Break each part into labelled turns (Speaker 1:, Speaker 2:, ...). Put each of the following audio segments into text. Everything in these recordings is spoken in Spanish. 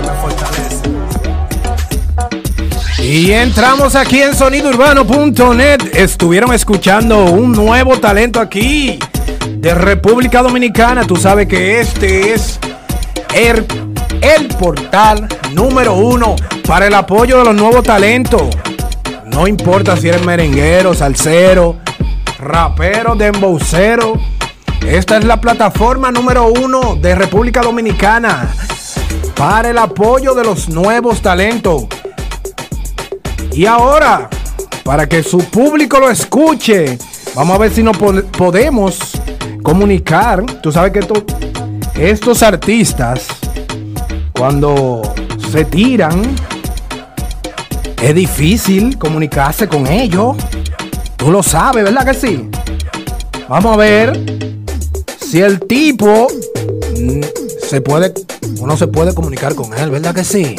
Speaker 1: que me.
Speaker 2: Y entramos aquí en sonidourbano.net. Estuvieron escuchando un nuevo talento aquí de República Dominicana. Tú sabes que este es el, el portal número uno para el apoyo de los nuevos talentos. No importa si eres merenguero, salsero, rapero, dembocero. Esta es la plataforma número uno de República Dominicana para el apoyo de los nuevos talentos. Y ahora, para que su público lo escuche, vamos a ver si nos podemos comunicar. Tú sabes que estos artistas, cuando se tiran, es difícil comunicarse con ellos. Tú lo sabes, ¿verdad que sí? Vamos a ver si el tipo mm, se puede, uno se puede comunicar con él, ¿verdad que sí?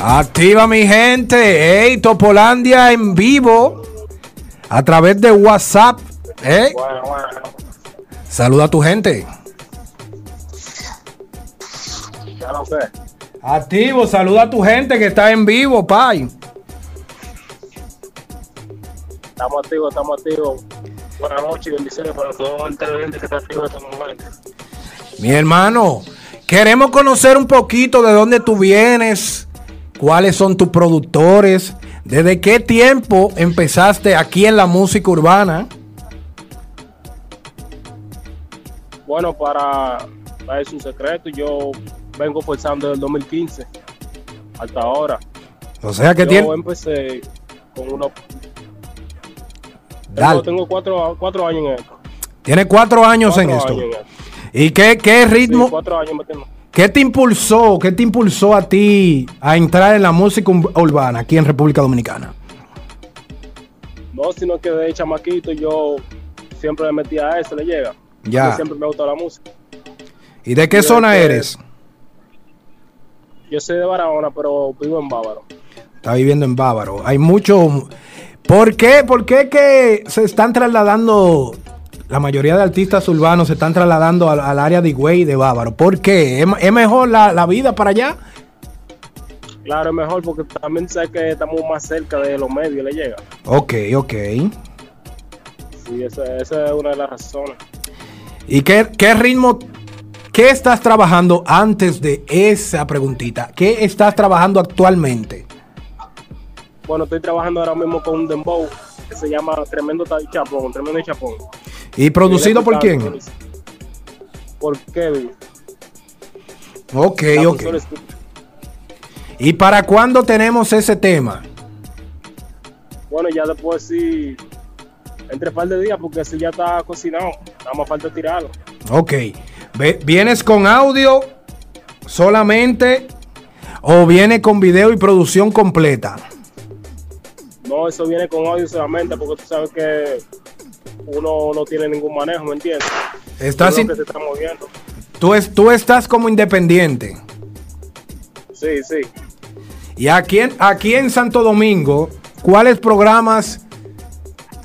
Speaker 2: Activa mi gente, hey, Topolandia en vivo a través de WhatsApp. ¿eh? Saluda a tu gente.
Speaker 3: Ya lo sé.
Speaker 2: Activo, saluda a tu gente que está en vivo, Pai.
Speaker 3: Estamos activos, estamos activos. Buenas noches y bendiciones para todos los televidentes que están activos en este momento.
Speaker 2: Mi hermano, queremos conocer un poquito de dónde tú vienes cuáles son tus productores, desde qué tiempo empezaste aquí en la música urbana.
Speaker 3: Bueno, para, para es un secreto, yo vengo forzando desde el 2015 hasta ahora.
Speaker 2: O sea que
Speaker 3: tiene. Yo empecé con uno. Tengo, tengo cuatro, cuatro, años en esto.
Speaker 2: Tiene cuatro años en esto. ¿Y qué, qué ritmo?
Speaker 3: cuatro años.
Speaker 2: ¿Qué te impulsó, qué te impulsó a ti a entrar en la música urbana aquí en República Dominicana?
Speaker 3: No, sino que de chamaquito yo siempre me metía a eso, le llega.
Speaker 2: Ya.
Speaker 3: siempre me gusta la música.
Speaker 2: ¿Y de qué zona eres?
Speaker 3: Yo soy de Barahona, pero vivo en Bávaro.
Speaker 2: Está viviendo en Bávaro. Hay mucho... ¿Por qué? ¿Por qué que se están trasladando la mayoría de artistas urbanos se están trasladando al, área de Higüey de Bávaro. ¿Por qué? ¿Es, mejor la, vida para allá?
Speaker 3: Claro, es mejor porque también sé que estamos más cerca de los medios, le llega.
Speaker 2: Ok, ok.
Speaker 3: Sí, esa, es una de las razones.
Speaker 2: ¿Y qué, qué ritmo, qué estás trabajando antes de esa preguntita? ¿Qué estás trabajando actualmente?
Speaker 3: Bueno, estoy trabajando ahora mismo con un dembow que se llama Tremendo Chapón, Tremendo Chapón.
Speaker 2: ¿Y producido por quién?
Speaker 3: Por Kevin.
Speaker 2: Ok, ok. ¿Y para cuándo tenemos ese tema?
Speaker 3: Bueno, ya después sí, entre par de días, porque si ya está cocinado, nada más falta tirarlo.
Speaker 2: Ok. ¿Vienes con audio solamente o viene con video y producción completa?
Speaker 3: No, eso viene con audio solamente, porque tú sabes que uno no tiene ningún manejo, ¿me entiendes?
Speaker 2: Estás
Speaker 3: se está moviendo.
Speaker 2: Tú, es, tú estás como independiente.
Speaker 3: Sí, sí.
Speaker 2: Y aquí en, aquí en Santo Domingo, ¿cuáles programas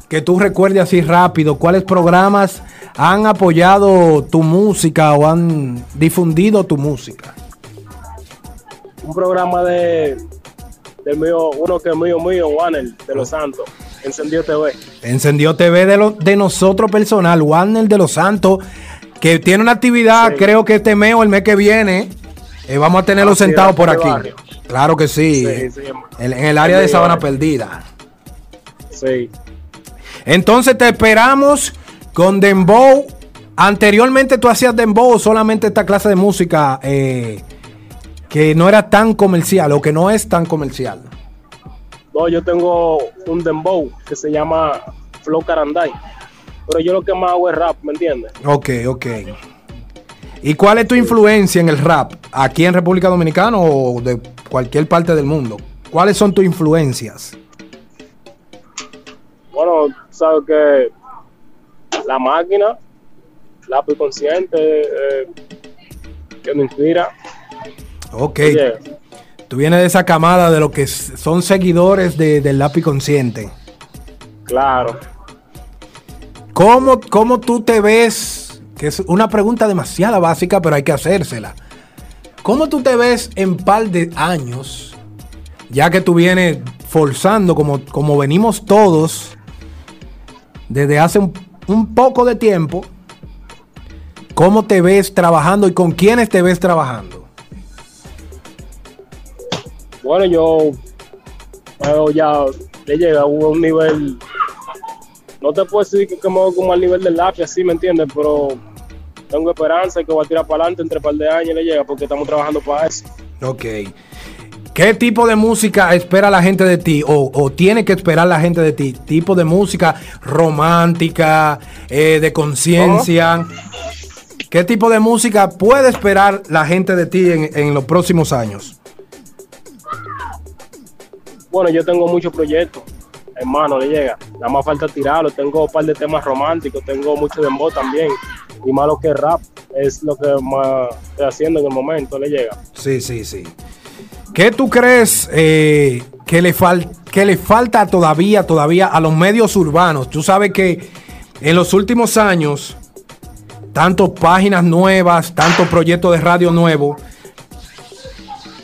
Speaker 2: que tú recuerdes así rápido, cuáles programas han apoyado tu música o han difundido tu música?
Speaker 3: Un programa de del mío, uno que es mío, mío, Warner, de Los Santos. Encendió TV.
Speaker 2: Encendió TV de, lo, de nosotros personal, Warner de Los Santos, que tiene una actividad, creo que este mes o el mes que viene, eh, vamos a tenerlo sentado por aquí. Claro que sí, en, el área de Sabana Perdida.
Speaker 3: Sí.
Speaker 2: Entonces te esperamos con Dembow. Anteriormente tú hacías Dembow solamente esta clase de música eh, que no era tan comercial o que no es tan comercial.
Speaker 3: No, yo tengo un dembow que se llama Flow Caranday. Pero yo lo que más hago es rap, ¿me entiendes?
Speaker 2: Ok, ok. ¿Y cuál es tu influencia en el rap? ¿Aquí en República Dominicana o de cualquier parte del mundo? ¿Cuáles son tus influencias?
Speaker 3: Bueno, sabes que la máquina, lápiz consciente, eh, que me inspira.
Speaker 2: Ok. Tú vienes de esa camada de lo que son seguidores del lápiz consciente.
Speaker 3: Claro.
Speaker 2: ¿Cómo, ¿Cómo tú te ves? que es una pregunta demasiado básica, pero hay que hacérsela. ¿Cómo tú te ves en par de años, ya que tú vienes forzando como, como venimos todos desde hace un, un poco de tiempo? ¿Cómo te ves trabajando y con quiénes te ves trabajando?
Speaker 3: Bueno, yo pero ya le llega a un nivel, no te puedo decir que como, como al nivel del lápiz, así, ¿me entiendes? Pero tengo esperanza que va a tirar para adelante entre un par de años y le llega porque estamos trabajando para eso.
Speaker 2: Ok. ¿Qué tipo de música espera la gente de ti o, tiene que esperar la gente de ti? ¿Tipo de música romántica, eh, de conciencia? ¿Qué tipo de música puede esperar la gente de ti en, en los próximos años?
Speaker 3: Bueno, yo tengo muchos proyectos, hermano, le llega. Nada más falta tirarlo. Tengo un par de temas románticos, tengo mucho dembow también. Y más lo que rap es lo que más estoy haciendo en el momento, le llega.
Speaker 2: Sí, sí, sí. ¿Qué tú crees eh, que, le que le falta todavía, todavía a los medios urbanos? Tú sabes que en los últimos años, tanto páginas nuevas, tanto proyectos de radio nuevos,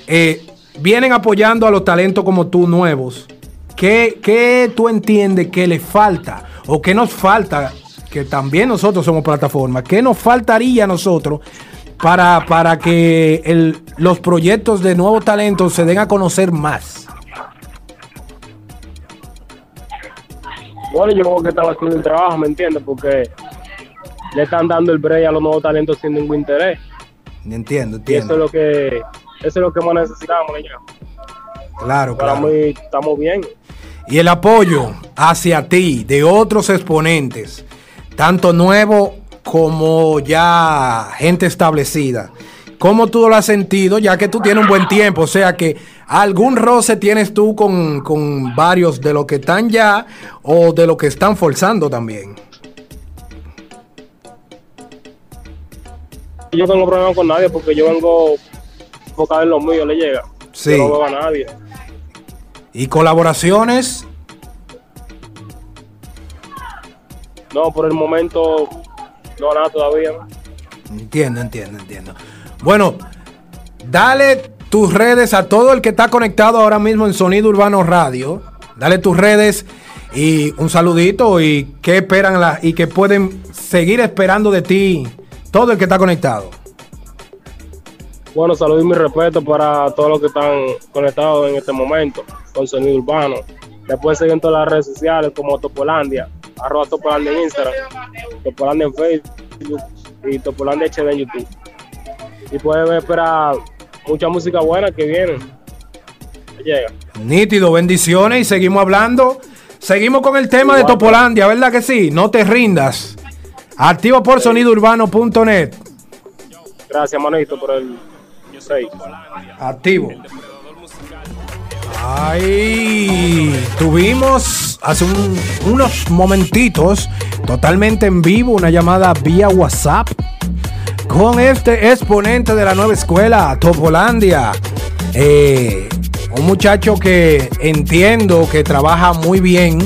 Speaker 2: eh, vienen apoyando a los talentos como tú nuevos. ¿Qué, ¿Qué, tú entiendes que le falta o qué nos falta? Que también nosotros somos plataforma. ¿Qué nos faltaría a nosotros para, para que el, los proyectos de nuevos talentos se den a conocer más?
Speaker 3: Bueno, yo creo que estaba haciendo el trabajo, ¿me entiendes? Porque le están dando el break a los nuevos talentos sin ningún interés.
Speaker 2: Entiendo, entiendo.
Speaker 3: Y eso es lo que eso es lo que más necesitamos,
Speaker 2: Claro, claro.
Speaker 3: estamos bien.
Speaker 2: Y el apoyo hacia ti de otros exponentes, tanto nuevo como ya gente establecida. ¿Cómo tú lo has sentido? Ya que tú tienes un buen tiempo, o sea que algún roce tienes tú con, con varios de los que están ya o de los que están forzando también.
Speaker 3: Yo no tengo problema con nadie porque yo vengo enfocado en lo mío, le llega. Sí. no veo a nadie.
Speaker 2: ¿Y colaboraciones?
Speaker 3: No, por el momento no nada todavía.
Speaker 2: Entiendo, entiendo, entiendo. Bueno, dale tus redes a todo el que está conectado ahora mismo en Sonido Urbano Radio. Dale tus redes y un saludito y qué esperan la, y que pueden seguir esperando de ti todo el que está conectado.
Speaker 3: Bueno, saludos y mi respeto para todos los que están conectados en este momento con Sonido Urbano. Después seguir en todas las redes sociales como Topolandia, arroba Topolandia en Instagram, Topolandia en Facebook y Topolandia HD en YouTube. Y pueden esperar mucha música buena que viene. Llega.
Speaker 2: Nítido, bendiciones y seguimos hablando. Seguimos con el tema de Topolandia, ¿verdad que sí? No te rindas. Activo por sonidourbano.net.
Speaker 3: Gracias, manito, por el
Speaker 2: Activo. Ahí tuvimos hace unos momentitos totalmente en vivo una llamada vía WhatsApp con este exponente de la nueva escuela, Topolandia. Eh, un muchacho que entiendo que trabaja muy bien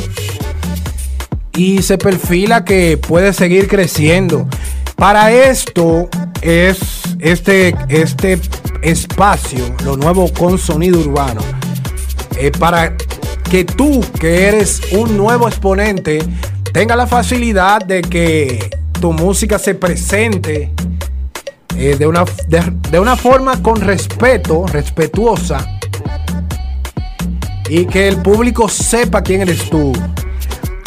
Speaker 2: y se perfila que puede seguir creciendo. Para esto es este, este espacio, lo nuevo con sonido urbano, eh, para que tú, que eres un nuevo exponente, tenga la facilidad de que tu música se presente eh, de, una, de, una forma con respeto, respetuosa, y que el público sepa quién eres tú.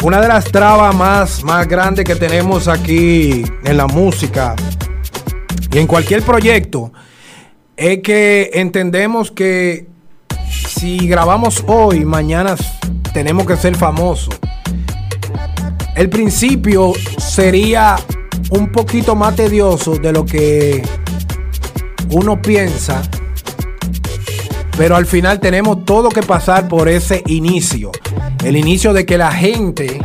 Speaker 2: Una de las trabas más, más grandes que tenemos aquí en la música y en cualquier proyecto es que entendemos que si grabamos hoy, mañana tenemos que ser famosos. El principio sería un poquito más tedioso de lo que uno piensa, pero al final tenemos todo que pasar por ese inicio. El inicio de que la gente,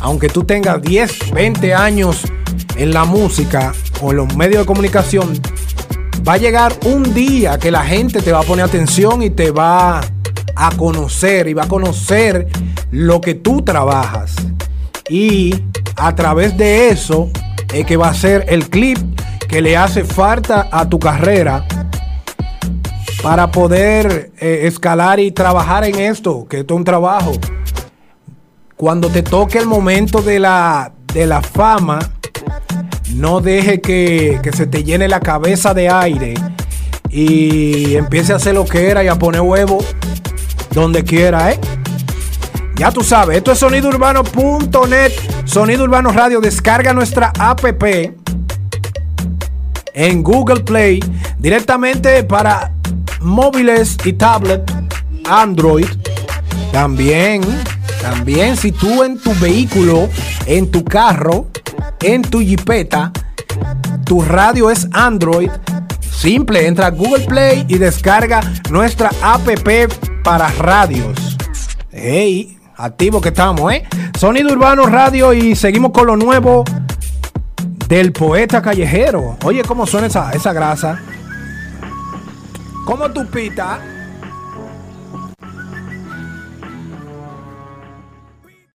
Speaker 2: aunque tú tengas 10, 20 años en la música o en los medios de comunicación, va a llegar un día que la gente te va a poner atención y te va a conocer y va a conocer lo que tú trabajas. Y a través de eso es que va a ser el clip que le hace falta a tu carrera para poder eh, escalar y trabajar en esto, que esto es un trabajo. Cuando te toque el momento de la, de la fama, no deje que, que se te llene la cabeza de aire y empiece a hacer lo que era y a poner huevo donde quiera, ¿eh? Ya tú sabes, esto es sonidourbano.net, Sonido Urbano Radio. Descarga nuestra app en Google Play directamente para móviles y tablet Android. También, también si tú en tu vehículo, en tu carro, en tu jipeta, tu radio es Android. Simple, entra a Google Play y descarga nuestra app para radios. Hey, activo que estamos, ¿eh? Sonido Urbano Radio y seguimos con lo nuevo del poeta callejero. Oye, ¿cómo suena esa, esa grasa? ¿Cómo tu pita?